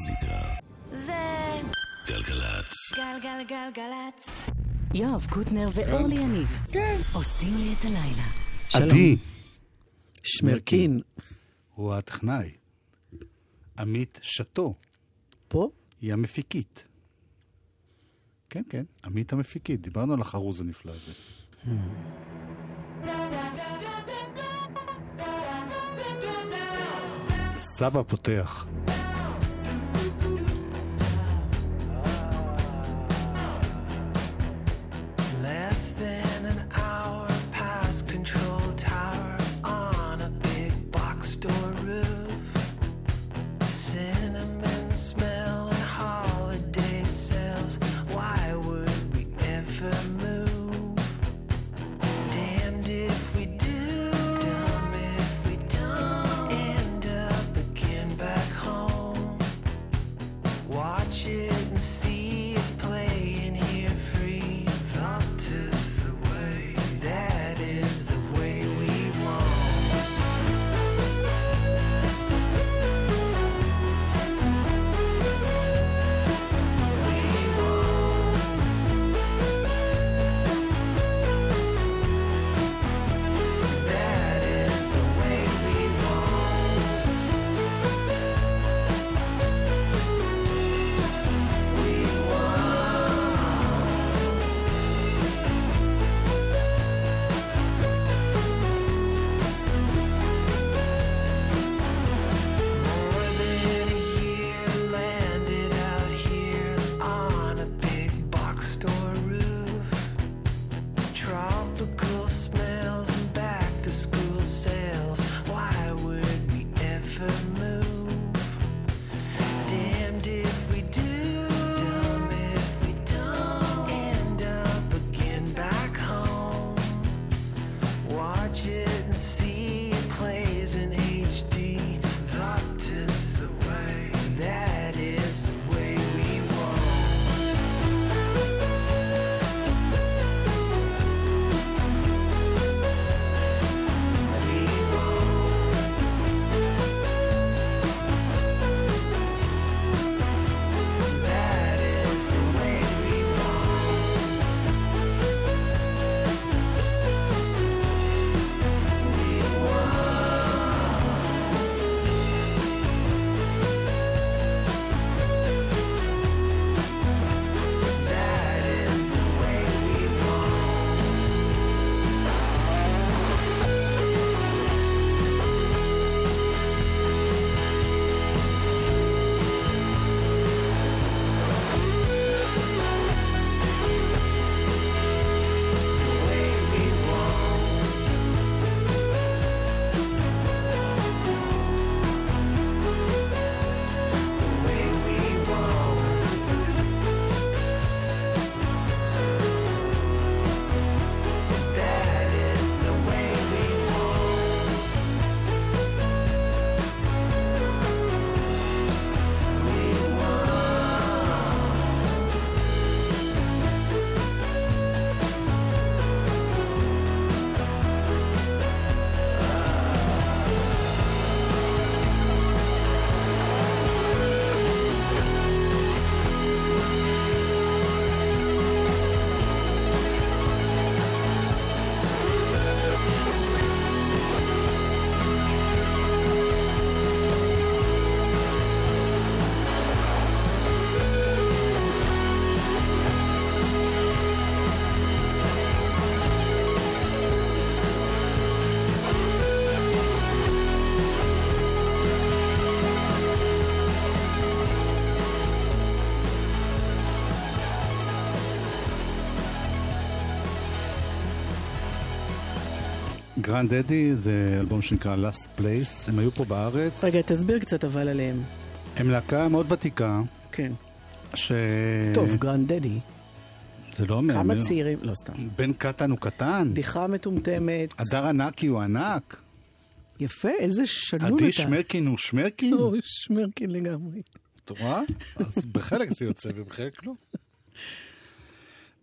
המוזיקה. זה גלגלצ. גלגלגלגלצ. יואב קוטנר ואורלי יניב עושים לי את הלילה. עדי שמרקין. הוא הטכנאי. עמית שתו פה? היא המפיקית. כן, כן, עמית המפיקית. דיברנו על החרוז הנפלא הזה. סבא פותח. Grandaddy זה אלבום שנקרא Last Place, הם היו פה בארץ. רגע, תסביר קצת אבל עליהם. הם להקה מאוד ותיקה, כן. ש... טוב, Grandaddy. זה לא אומר. כמה אני- צעירים, לא סתם. בן קטן הוא קטן, בדיחה מטומטמת. הדר ענקי הוא ענק, יפה, איזה שנון אתה. עדי שמרקין הוא שמרקין. או, שמרקין לגמרי. את רואה? אז בחלק זה יוצא ובחלק לא.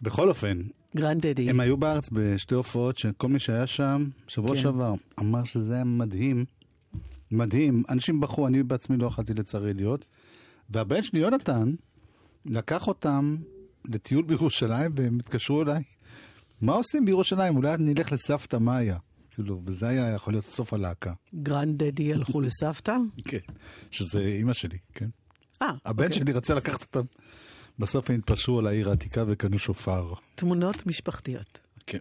בכל אופן, Grandaddy. הם היו בארץ בשתי הופעות שכל מי שהיה שם, שבוע כן. שעבר, אמר שזה היה מדהים. מדהים. אנשים בכו, אני בעצמי לא יכולתי לצערי להיות. והבן שלי, יונתן, לקח אותם לטיול בירושלים, והם התקשרו אליי, מה עושים בירושלים? אולי נלך לסבתא מאיה. כאילו, וזה היה יכול להיות סוף הלהקה. Grandaddy הלכו לסבתא? כן. שזה אימא שלי, כן. אה, הבן אוקיי. שלי רצה לקחת אותם. בסוף הם התפשרו על העיר העתיקה וקנו שופר. תמונות משפחתיות. כן.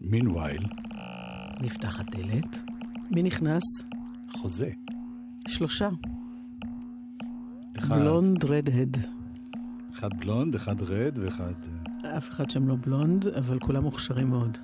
מינווייל, נפתחת דלת. מי נכנס? חוזה. שלושה. אחד, בלונד רדהד. אחד בלונד, אחד רד ואחד... אה, אף אחד שם לא בלונד, אבל כולם מוכשרים מאוד.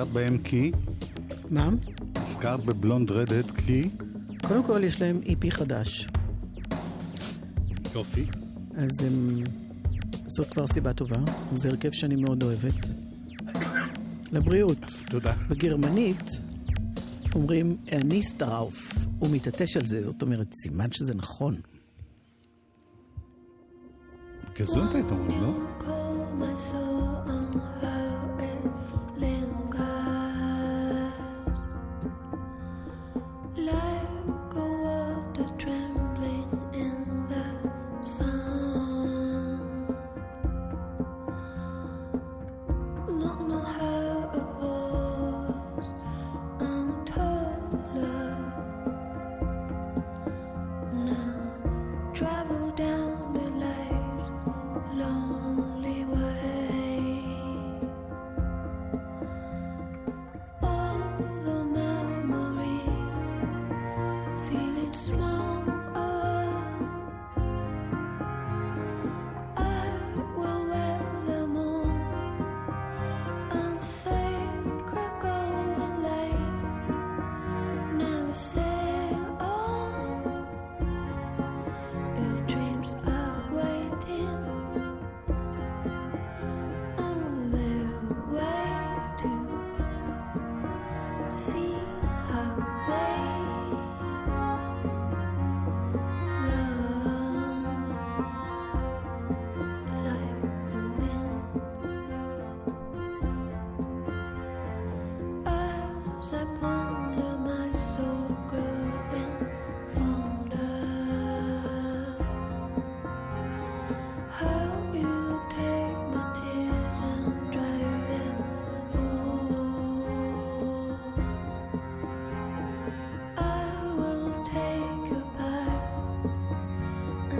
הזכרת בהם כי? מה? הזכרת בבלונד רדהד כי? קודם כל יש להם איפי חדש, יופי. אז הם... זאת כבר סיבה טובה. זה הרכב שאני מאוד אוהבת. לבריאות. תודה. בגרמנית אומרים אניסטראוף, הוא מתעטש על זה, זאת אומרת, סימן שזה נכון. גזונטית אומרים, לא?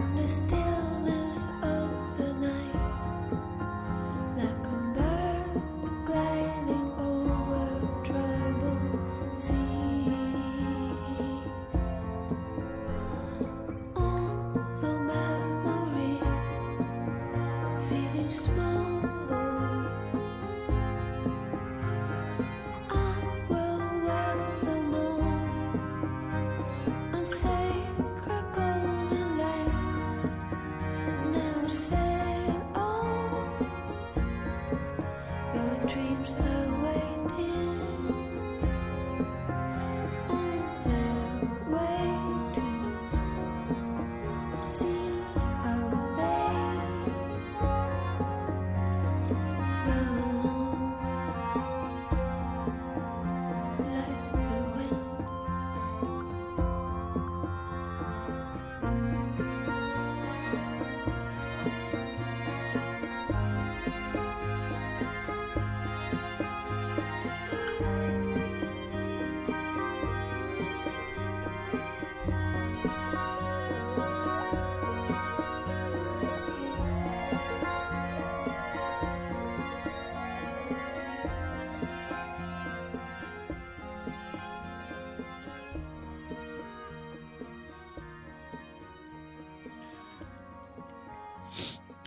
understand.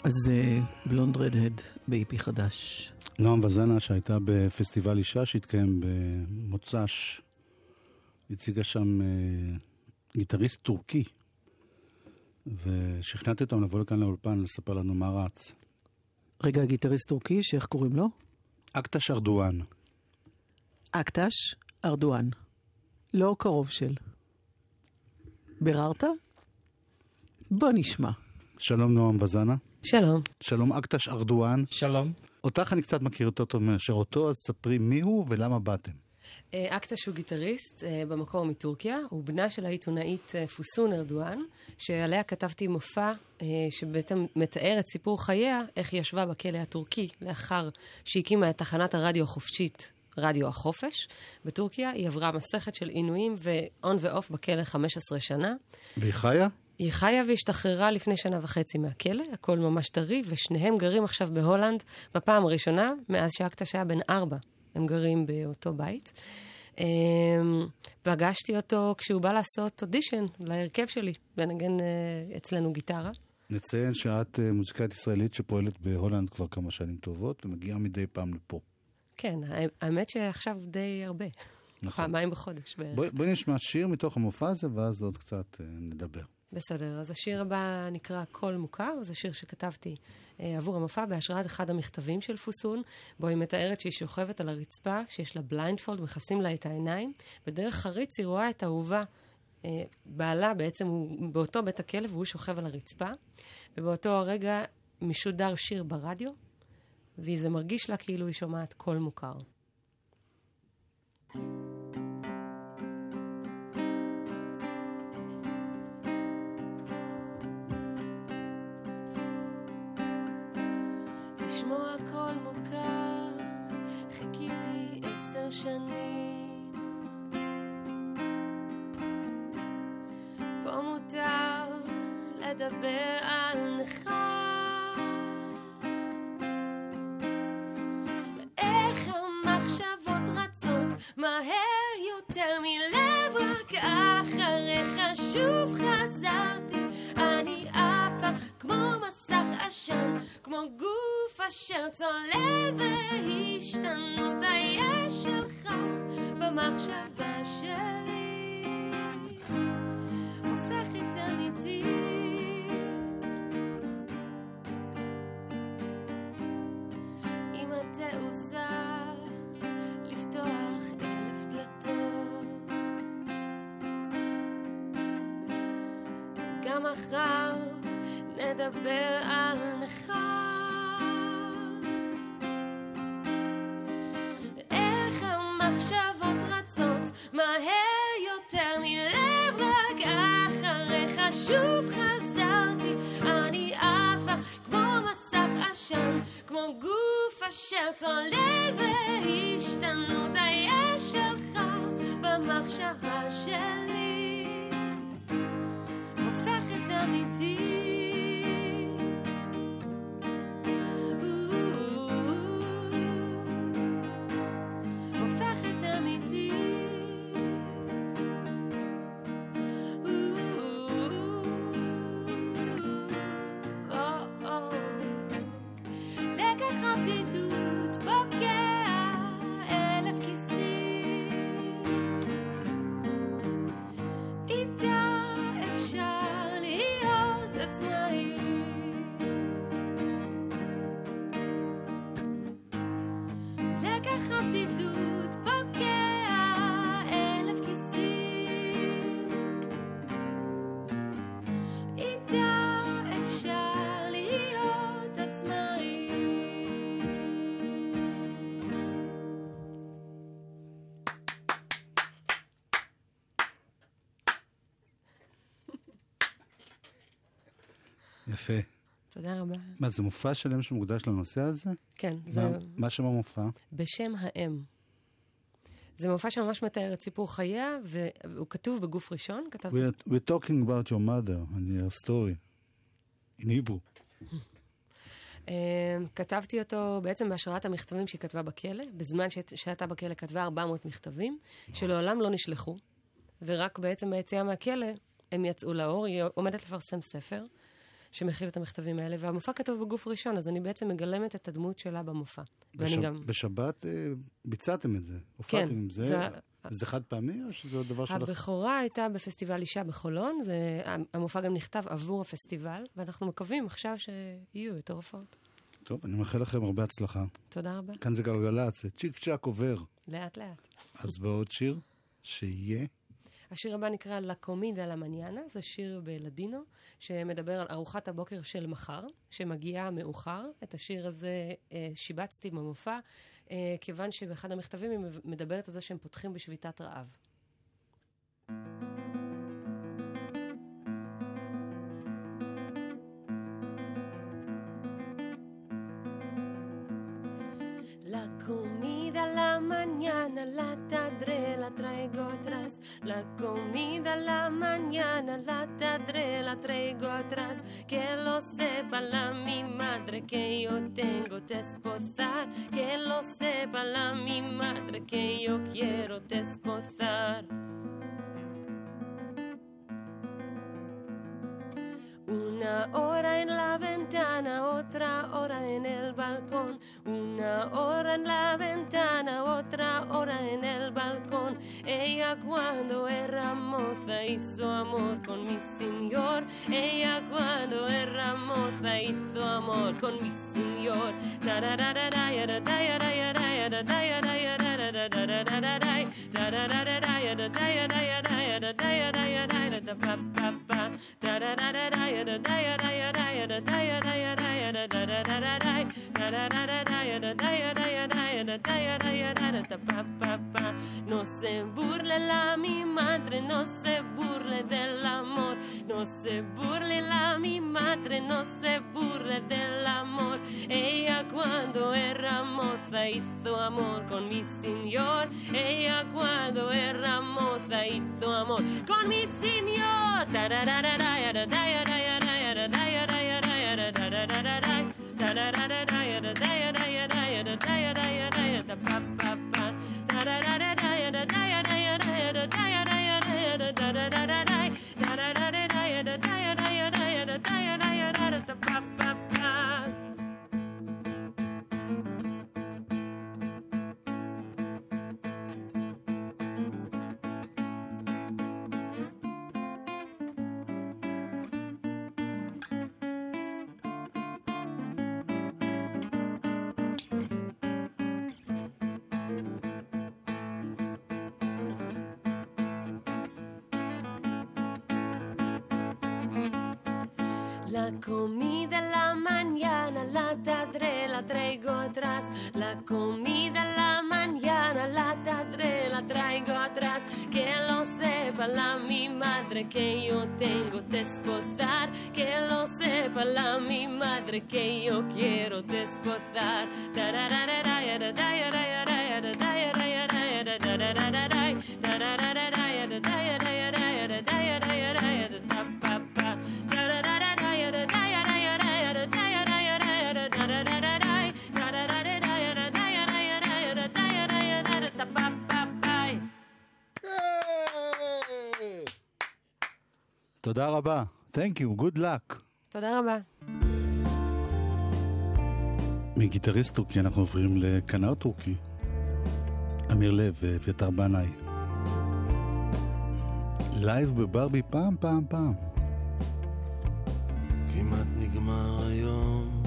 אז Blonde Redhead ב EP חדש. נועם וזנה שהייתה בפסטיבל אישה שהתקיים במוצ"ש, הציגה שם אה, גיטריסט טורקי, ושכנעתי אותם לבוא לכאן לאולפן לספר לנו מה רץ. רגע, גיטריסט טורקי, שאיך קוראים לו? אקטש ארדואן. אקטש ארדואן. לא קרוב של. ביררת? בוא נשמע. שלום נועם וזנה. שלום. שלום אקטש ארדואן. שלום. אותך אני קצת מכיר יותר טוב מאשר אותו, אז ספרי מי הוא ולמה באתם. אה, אקטש הוא גיטריסט, אה, במקור מטורקיה. הוא בנה של העיתונאית אה, פוסון ארדואן, שעליה כתבתי מופע אה, שבעצם מתאר את סיפור חייה, איך היא ישבה בכלא הטורקי לאחר שהקימה את תחנת הרדיו החופשית. רדיו החופש בטורקיה, היא עברה מסכת של עינויים ו on ו off בכלא 15 שנה. והיא חיה? היא חיה והשתחררה לפני שנה וחצי מהכלא, הכל ממש טרי, ושניהם גרים עכשיו בהולנד בפעם הראשונה מאז שאקטש שהיה בן ארבע. הם גרים באותו בית. אמ, פגשתי אותו כשהוא בא לעשות אודישן להרכב שלי, לנגן אה, אצלנו גיטרה. נציין שאת אה, מוזיקאית ישראלית שפועלת בהולנד כבר כמה שנים טובות, ומגיעה מדי פעם לפה. כן, האמת שעכשיו די הרבה. נכון. פעמיים בחודש בערך. בואי בואי נשמע שיר מתוך המופע הזה, ואז עוד קצת אה, נדבר. בסדר, אז השיר הבא נקרא קול מוכר, זה שיר שכתבתי אה, עבור המופע בהשראת אחד המכתבים של פוסון, בו היא מתארת שהיא שוכבת על הרצפה, שיש לה blindfold, מכסים לה את העיניים, ודרך חריץ היא רואה את האהובה. אה, בעלה בעצם הוא באותו בית הכלא והוא שוכב על הרצפה, ובאותו הרגע משודר שיר ברדיו, וזה מרגיש לה כאילו היא שומעת קול מוכר. לשמוע קול מוכר, חיכיתי עשר שנים. פה מותר לדבר על נכר. איך המחשבות רצות מהר יותר מלב, רק אחריך שוב חזרתי. אשר צולל והשתנות היש שלך במחשבה שלי. הופכת אמיתית. עם התעוזה לפתוח אלף דלתות. גם מחר נדבר על נכר. כמו גוף אשר צולל והשתנות היש שלך במחשבה שלי. הופכת אמיתית. יפה. תודה רבה. מה, זה מופע שלם שמוקדש לנושא הזה? כן, זה מה- מה שם המופע? בשם האם. זה מופע שממש מתאר את סיפור חייה, והוא כתוב בגוף ראשון, כתבתי We are, we're talking about your mother and your story. In Hebrew. אה, כתבתי אותו בעצם בהשראת המכתבים שהיא כתבה בכלא. בזמן שהייתה בכלא כתבה 400 מכתבים, שלעולם לא נשלחו, ורק בעצם ביציאה מהכלא הם יצאו לאור. היא עומדת לפרסם ספר שמכיל את המכתבים האלה, והמופע כתוב בגוף ראשון, אז אני בעצם מגלמת את הדמות שלה במופע. ואני בשב- גם... בשבת אה, ביצעתם את זה. הופעתם עם זה. זה- זה חד פעמי או שזה עוד דבר שלך? הבכורה הייתה בפסטיבל אישה בחולון, זה, המופע גם נכתב עבור הפסטיבל, ואנחנו מקווים עכשיו שיהיו יותר הופעות. טוב, אני מאחל לכם הרבה הצלחה. תודה רבה. כאן זה גלגלצ, צ'יק צ'אק עובר. לאט לאט. אז בעוד שיר, שיהיה. השיר הבא נקרא לה קומידה לה מניאנה, זה שיר בלדינו, שמדבר על ארוחת הבוקר של מחר, שמגיעה מאוחר. את השיר הזה אה, שיבצתי במופע, אה, כיוון שבאחד המכתבים היא מדברת על זה שהם פותחים בשביתת רעב. La mañana, la tarde la traigo atrás. La comida la mañana, la tarde la traigo atrás. Que lo sepa la mi madre que yo tengo te esposar. Que lo sepa la mi madre que yo quiero te esposar. Una hora en la ventana, otra hora en el balcón. Una hora en la ventana, otra hora en el balcón. Ella cuando era moza hizo amor con mi señor. Ella cuando era moza hizo amor con mi señor. No se burle la mi madre, no se burle del amor, no se burle la mi madre, no se burle del amor. Ella cuando era moza hizo amor con mi señor, ella cuando era moza hizo amor con mi señor. La comida en la mañana la tadré, la traigo atrás. La comida en la mañana la tadré, la traigo atrás. Que lo sepa la mi madre que yo tengo te esposar. Que lo sepa la mi madre que yo quiero te תודה רבה. Thank you, good luck. תודה רבה. מגיטריסט טורקי אנחנו עוברים לכנר טורקי. אמיר לב ואביתר בנאי. live בברבי פעם, פעם, פעם. כמעט נגמר היום,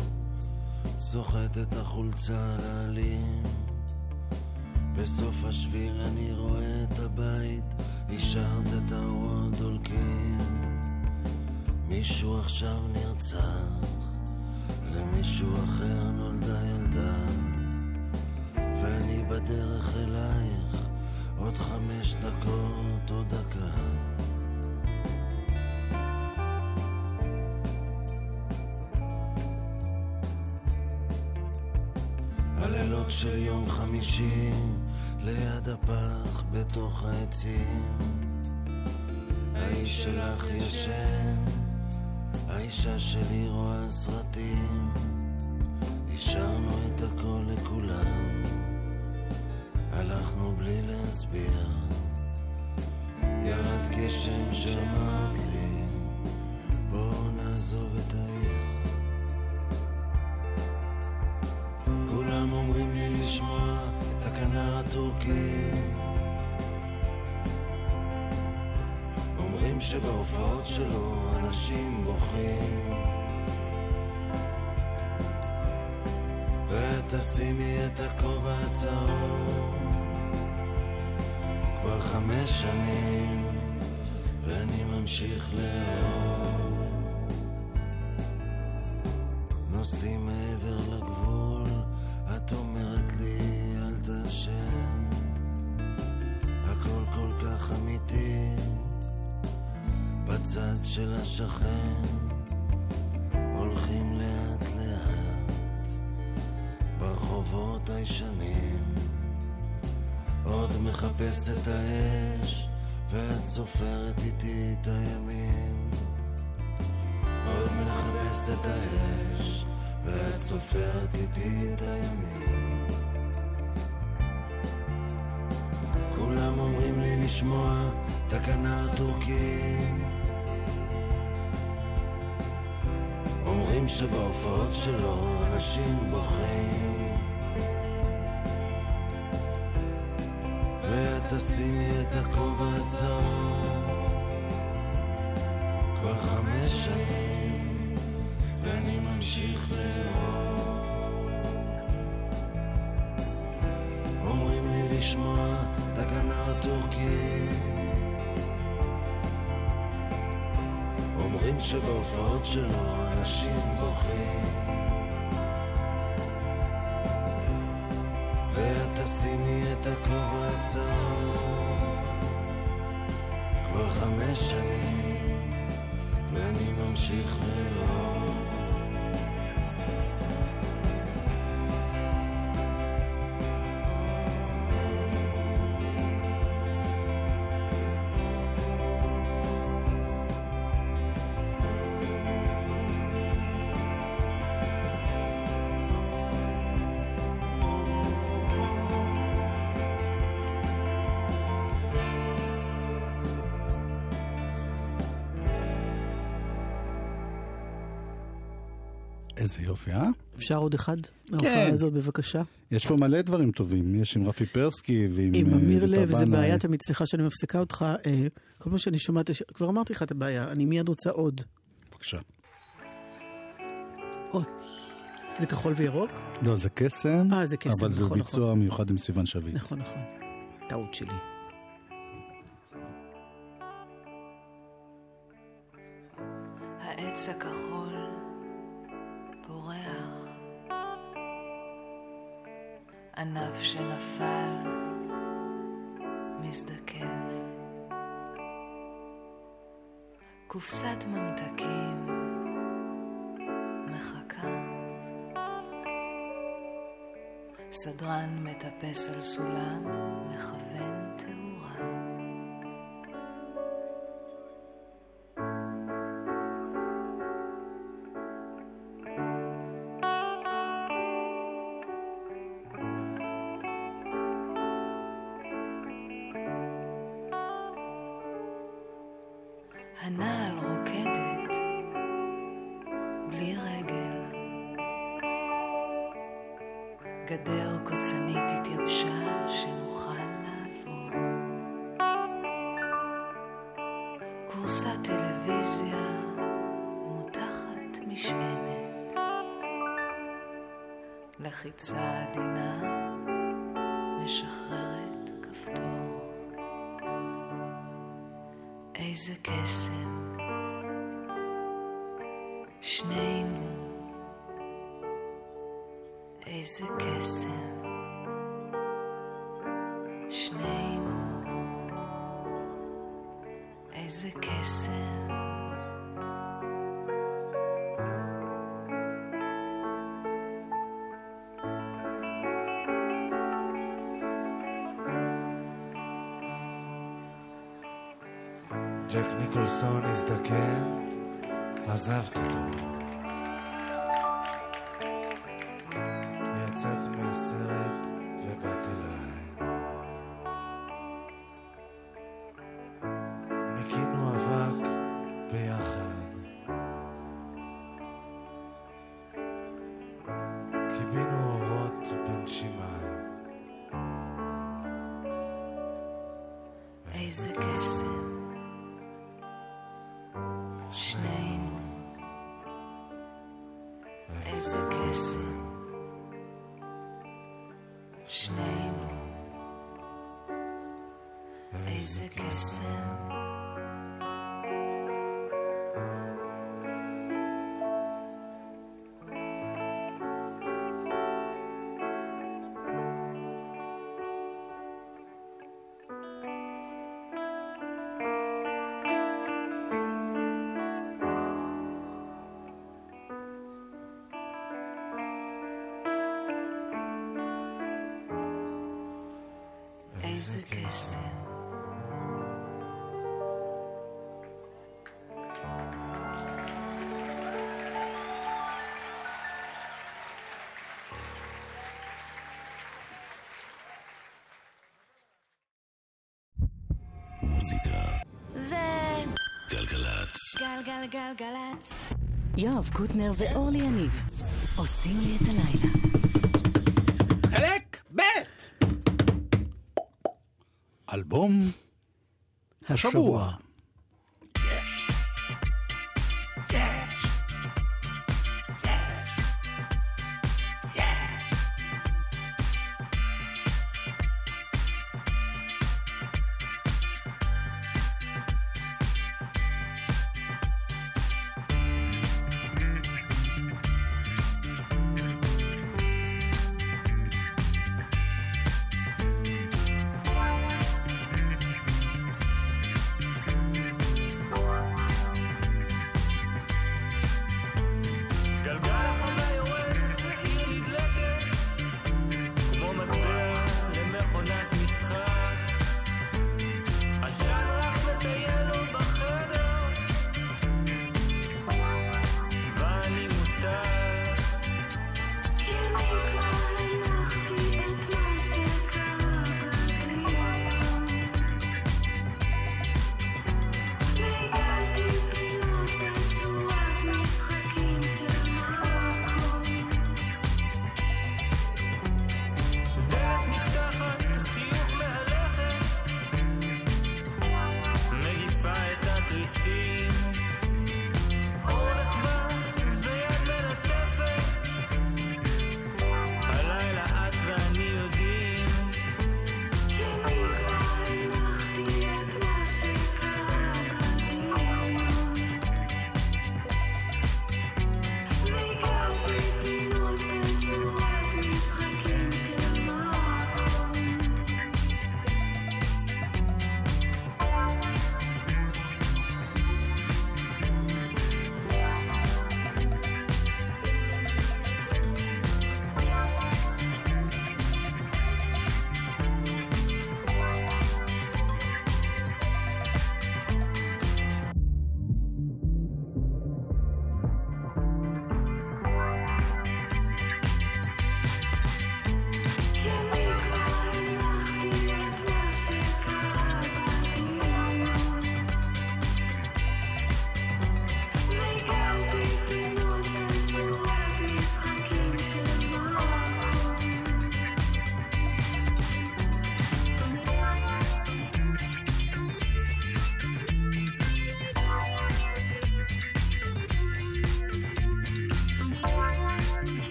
סוחט את החולצה על העלים. בסוף השביל אני רואה את הבית, השארת את האורות דולקים. מישהו עכשיו נרצח, למישהו אחר נולדה ילדה, ואני בדרך אלייך, עוד חמש דקות, עוד דקה. הלילות של יום חמישי ליד הפח בתוך העצים. האיש שלך ישן, האישה שלי רואה סרטים. השארנו את הכל לכולם. הלכנו בלי להסביר. ירד גשם שאמרת לי בואו נעזוב את העיר. כולם אומרים לי לשמוע את הכנר הטורקי. אומרים שבהופעות שלו אנשים בוכים. ותשימי את הכובע הצהוב. כבר חמש שנים ואני ממשיך לאהוב ואת תשימי את הכובע הצהוב כבר חמש שנים, ואני ממשיך לאהוב. איזה יופי, אה? אפשר עוד אחד? מההופעה הזאת בבקשה. יש פה מלא דברים טובים. יש עם רפי פרסקי ועם... עם אה, אמיר רויטל לב, זה. בעיה תמיד, סליחה שאני מפסיקה אותך. אה, כל פעם שאני שומעת, כבר אמרתי לך את הבעיה, אני מיד רוצה עוד. בבקשה. אוי, זה כחול וירוק? לא, זה קסם, אה, זה קסם, אבל זה נכון, ביצוע מיוחד עם סיון שביט. נכון, נכון. טעות שלי. העץ הכחול ענף שנפל מזדקף, קופסת ממתקים מחכה, סדרן מטפס על סולם, מכוון תאורה. הנעל רוקדת בלי רגל. גדר קוצנית התייבשה שנוכל לעבור. כורסת טלוויזיה מותחת משענת. לחיצה עדינה איזה קסם. שנינו. איזה קסם. שנינו. איזה קסם. I've איזה גלגלצ. יואב קוטנר ואורלי יניב עושים לי את הלילה. Bum, Herr Chabot.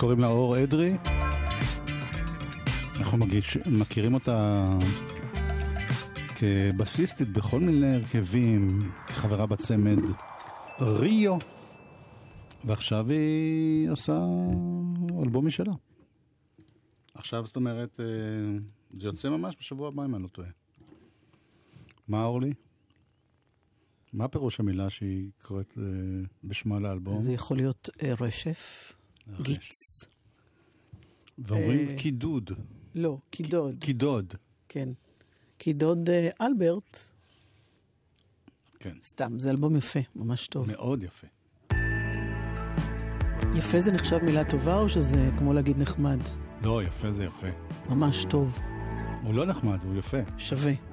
קוראים לה אור אדרי. אנחנו מגיש, מכירים אותה כבסיסטית בכל מיני הרכבים, כחברה בצמד ריו, ועכשיו היא עושה אלבום משלה. עכשיו, זאת אומרת, אה, זה יוצא ממש בשבוע הבא, אם אני לא טועה. מה, אורלי? מה פירוש המילה שהיא קוראת אה, בשמה לאלבום? זה יכול להיות אה, רשף. גיץ. ואומרים אה, קידוד, לא, קידוד, קידוד. כן. קידוד אה, אלברט, כן, סתם, זה אלבום יפה, ממש טוב. מאוד יפה. יפה זה נחשב מילה טובה או שזה כמו להגיד נחמד? לא, יפה זה יפה. ממש טוב, הוא לא נחמד, הוא יפה. שווה.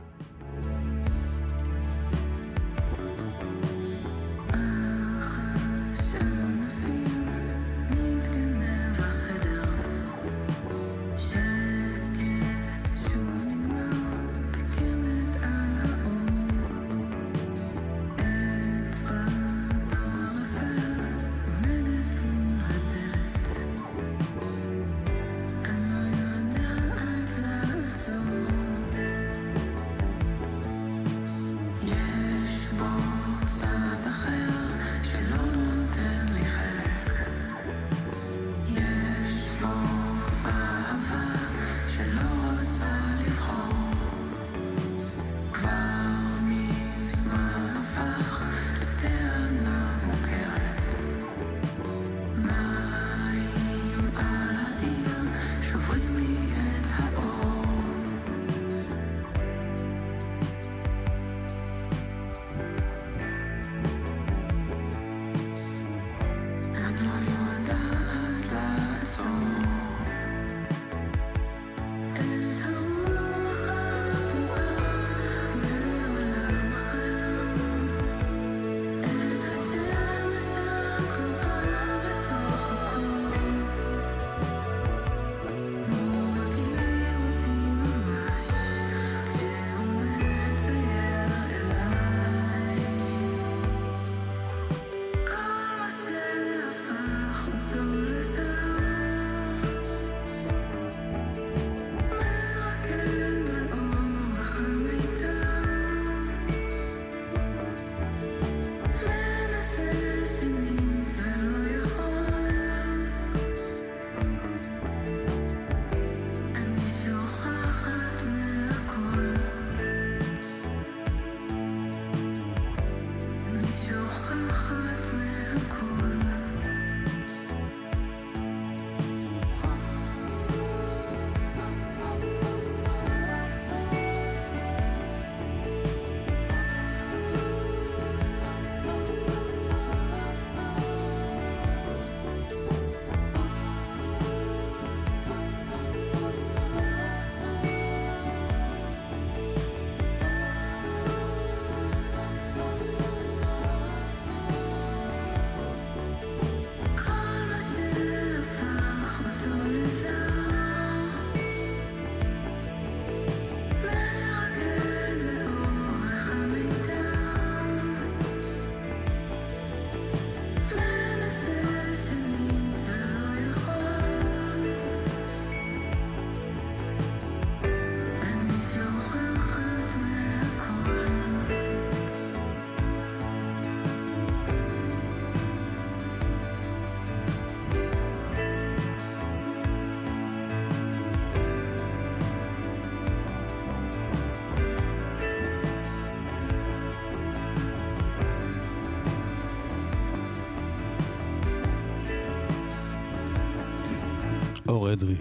אדרי.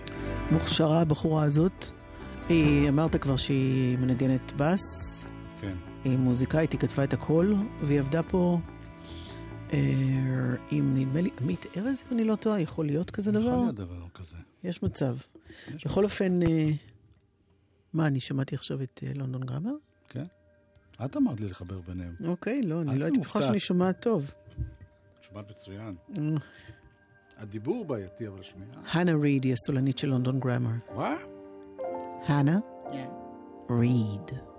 מוכשרה הבחורה הזאת. היא, אמרת כבר שהיא מנגנת בס, כן. היא מוזיקאית, היא כתבה את הכל, והיא עבדה פה אה, עם, נדמה לי, עמית ארז, אם אני לא טועה, יכול להיות כזה דבר? יכול להיות דבר כזה. יש מצב. יש בכל אופן, אה, מה, אני שמעתי עכשיו את אה, לונדון גרמר? כן. את אמרת לי לחבר ביניהם. אוקיי, לא, אני לא הייתי בטוחה. שאני שומעת טוב. שומעת מצוין. אה, הדיבור בעייתי, אבל שמיעה. הנה ריד היא הסולנית של לונדון גרמר. מה? הנה ריד.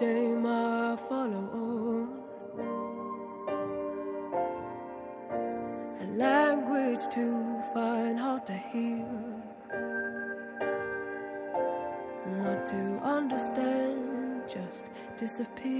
Shame I follow on. A language to find hard to hear. Not to understand, just disappear.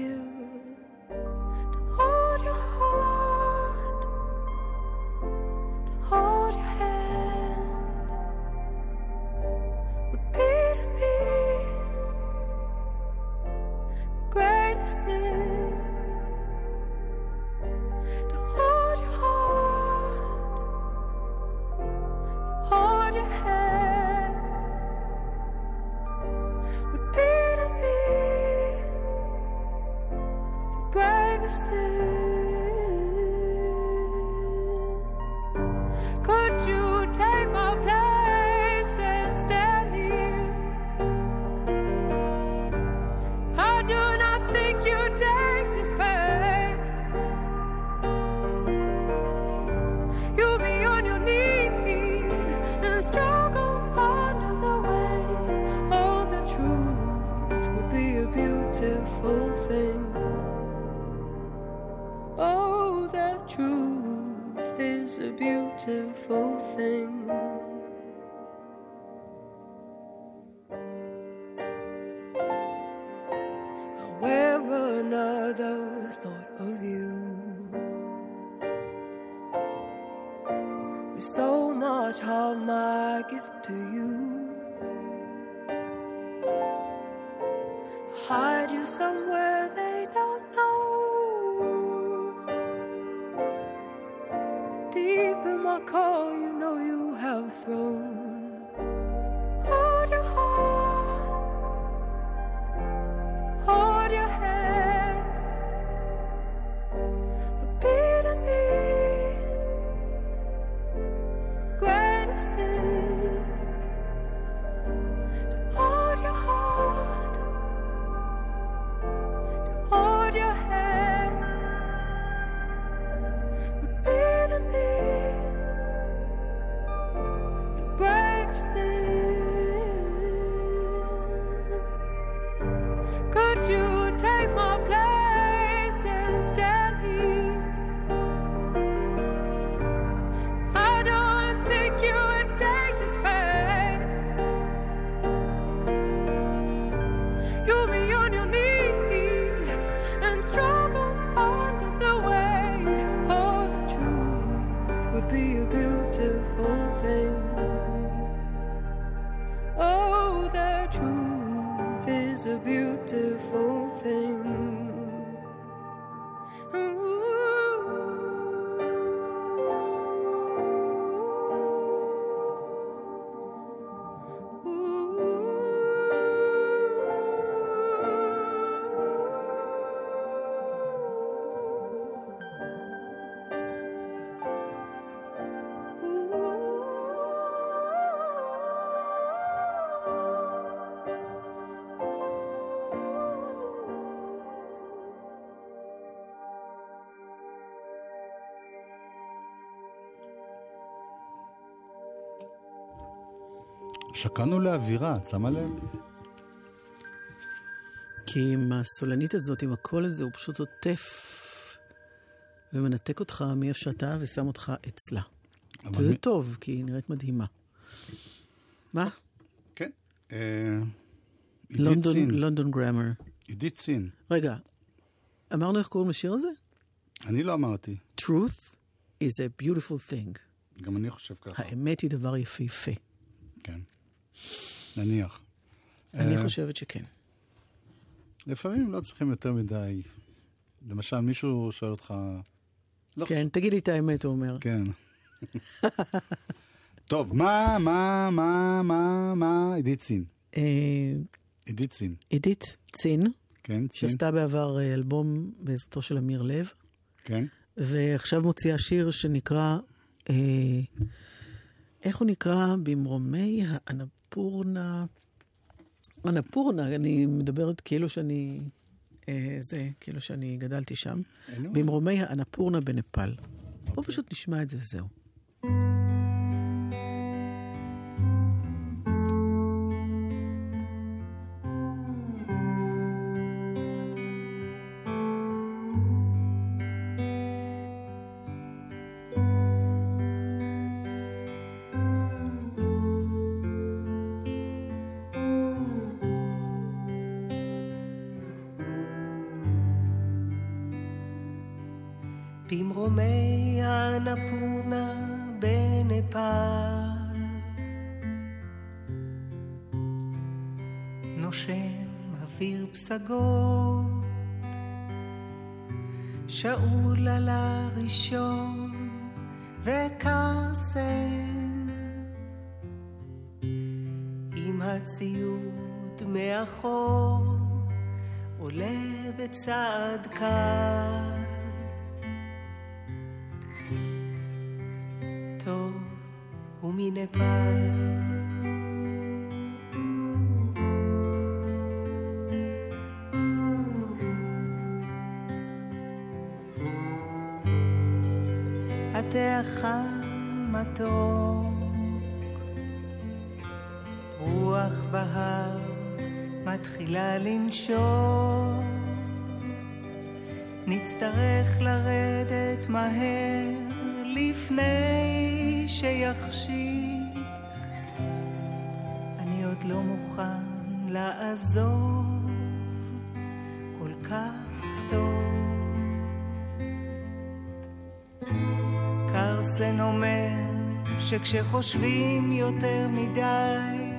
My core, you know you have a שקענו לאווירה, את שמה לב? כי עם הסולנית הזאת, עם הקול הזה, הוא פשוט עוטף ומנתק אותך מאיפה שאתה ושם אותך אצלה. שזה מי- טוב, כי היא נראית מדהימה. מה? כן. אה, עידית סין. לונדון גרמר. עידית סין. רגע, אמרנו איך קוראים לשיר הזה? אני לא אמרתי, Truth is a beautiful thing. גם אני חושב ככה. האמת היא דבר יפהפה. כן. נניח. אני אה, חושבת שכן. לפעמים לא צריכים יותר מדי. למשל, מישהו שואל אותך... לא כן, תגיד לי את האמת, הוא אומר. כן. טוב, מה, מה, מה, מה, מה, עידית סין. אה, עידית סין. עידית צין, כן, צין. שעשתה בעבר אה, אלבום בעזרתו של אמיר לב, כן. ועכשיו מוציאה שיר שנקרא, אה, איך הוא נקרא? במרומי האנפורנה. אנפורנה, אני מדברת כאילו שאני, אה, זה, כאילו שאני גדלתי שם. במרומי האנפורנה בנפאל. בואו פשוט נשמע את זה וזהו. וקרסן עם הציוד מאחור עולה בצעד קל טוב ומנפאל התח המתוק. רוח בהר מתחילה לנשום נצטרך לרדת מהר לפני שיחשיך אני עוד לא מוכן לעזוב כל כך שכשחושבים יותר מדי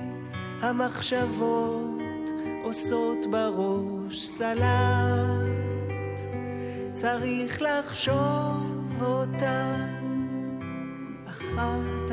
המחשבות עושות בראש סלט. צריך לחשוב אותן אחת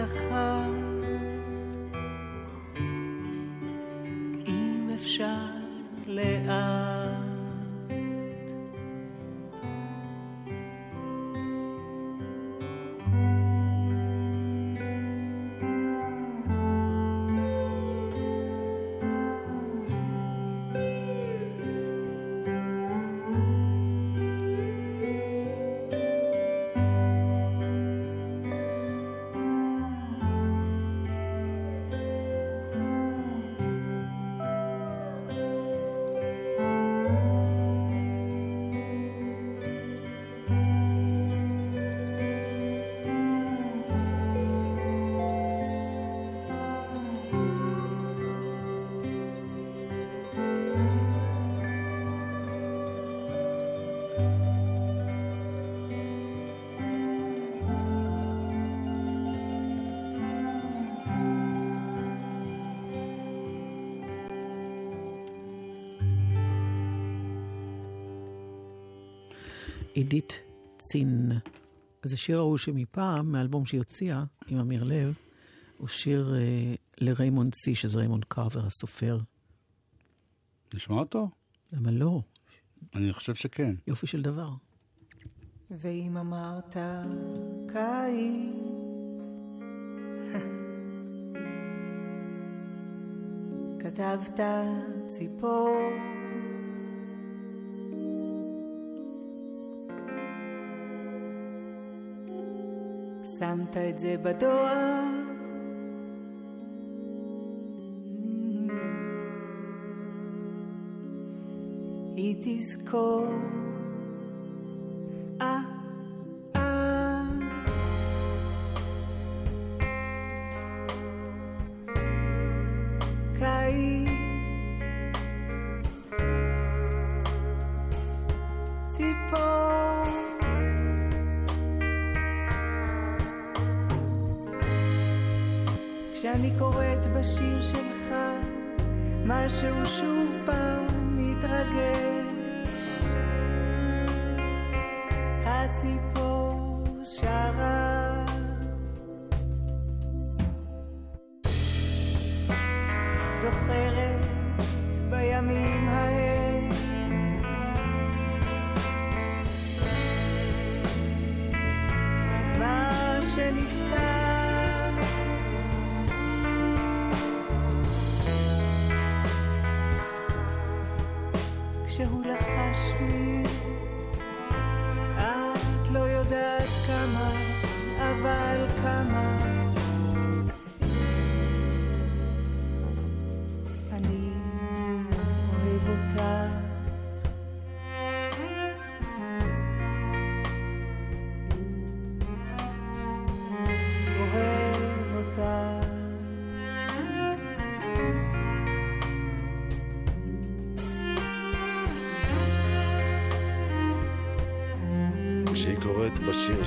עידית צין. אז השיר ההוא שמפעם, מהאלבום שהיא הוציאה, עם אמיר לב, הוא שיר אה, לריימונד סי, שזה ריימונד קרבר הסופר. נשמע אותו? למה לא? אני חושב שכן. יופי של דבר. ואם אמרת קיץ, כתבת ציפור. שמת את זה בדואר. היא תזכור. זוכרת בימים ההם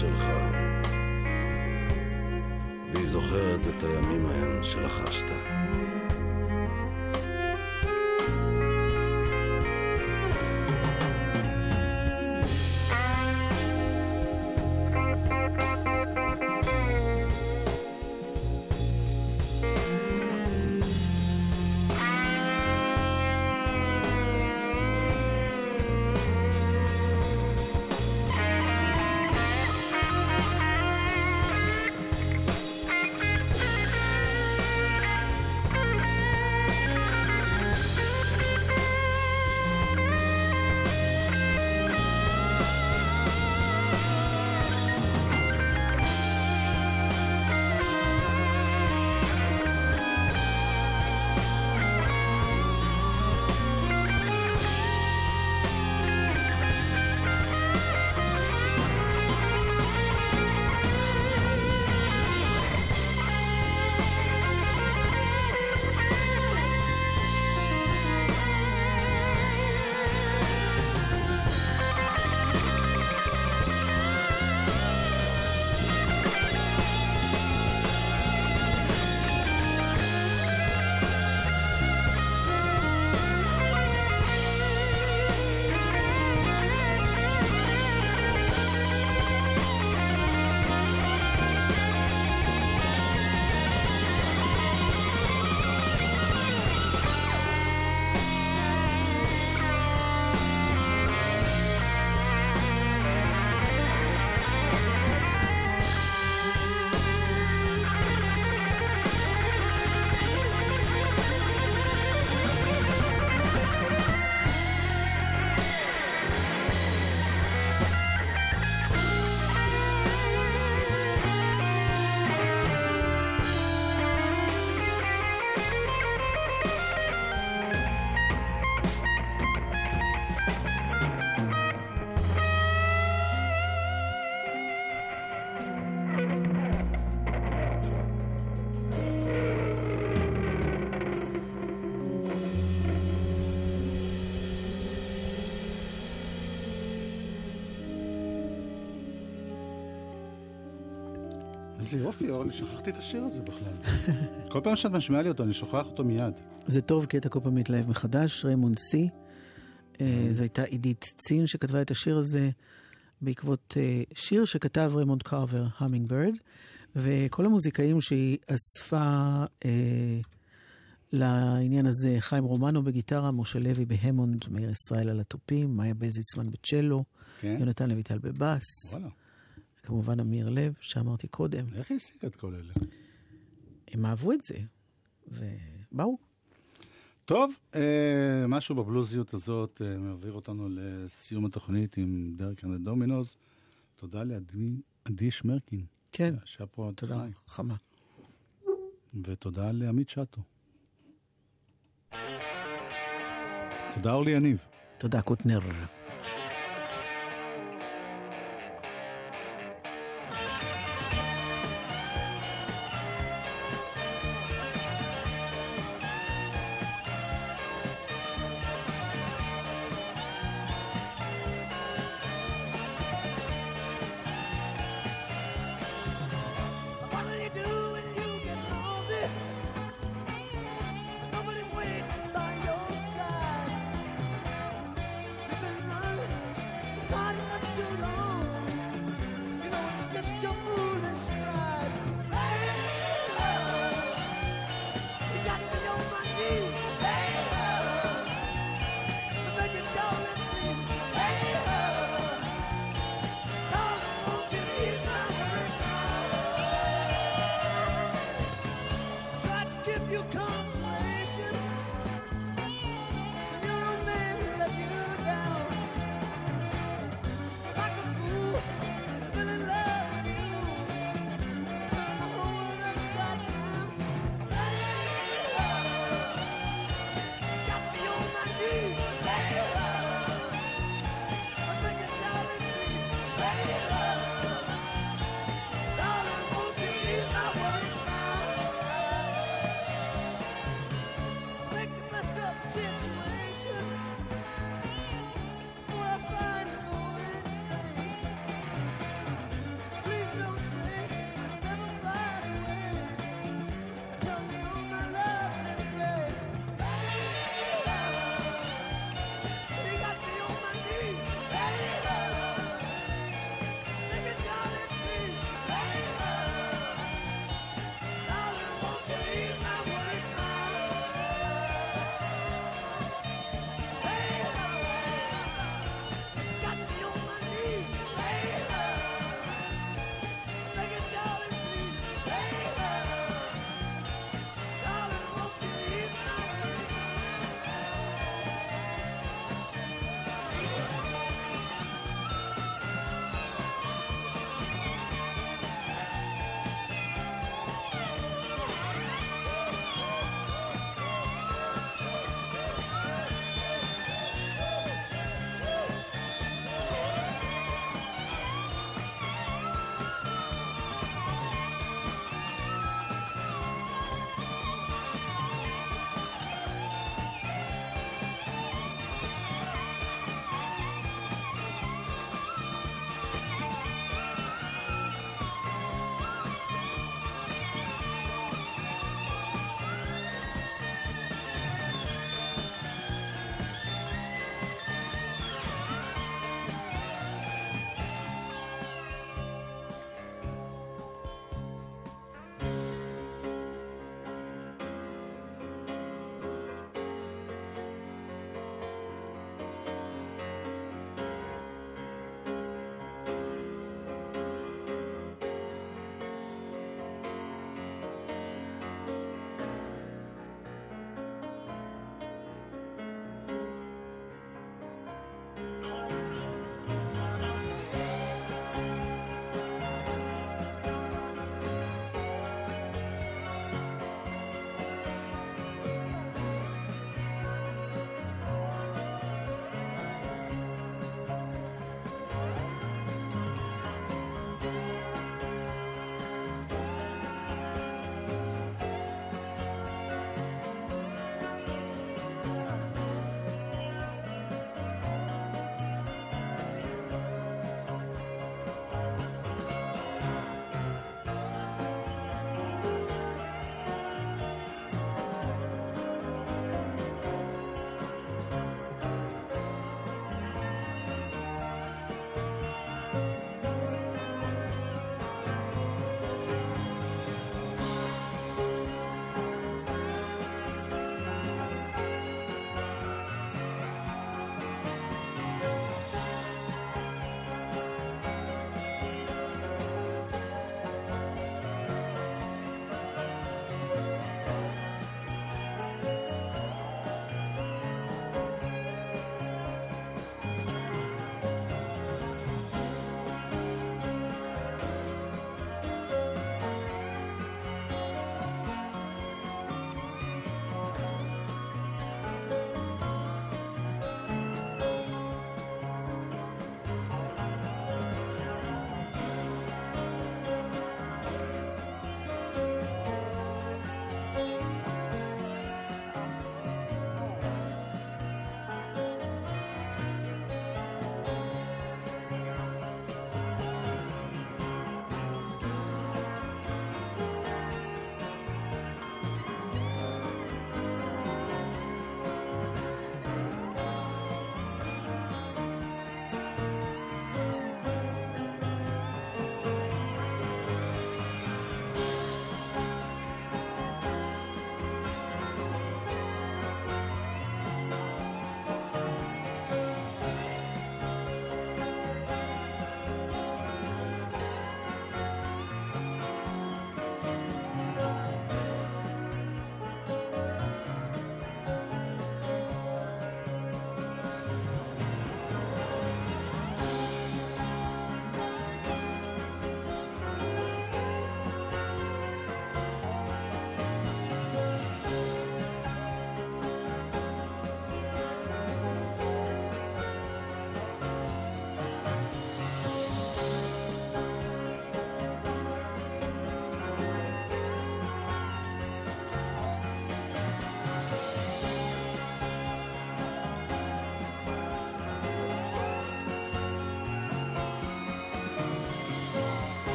שלך, איזה יופי, אורלי, שכחתי את השיר הזה בכלל. כל פעם שאת משמיעה לי אותו, אני שוכח אותו מיד. זה טוב כי אתה כל פעם מתלהב מחדש, ריימונד סי. אה, זו הייתה עידית צין שכתבה את השיר הזה. בעקבות אה, שיר שכתב ריימונד קארבר, Hummingbird, וכל המוזיקאים שהיא אספה אה, לעניין הזה, חיים רומנו בגיטרה, משה לוי בהמונד, מאיר ישראל על התופים, מאיה בזיצמן בצ'לו, כן? יונתן לויטל בבאס, וואלה. כמובן אמיר לב, שאמרתי קודם. איך היא השיגה את כל אלה? הם אהבו את זה, ובאו. טוב, אה, משהו בבלוזיות הזאת אה, מעביר אותנו לסיום התוכנית עם דרק אנד דומינוס. תודה לעדי עדי שמרקין, כן, שהיה פה תודה. חמה. ותודה לעמית שטו. תודה אורלי יניב. תודה, קוטנר.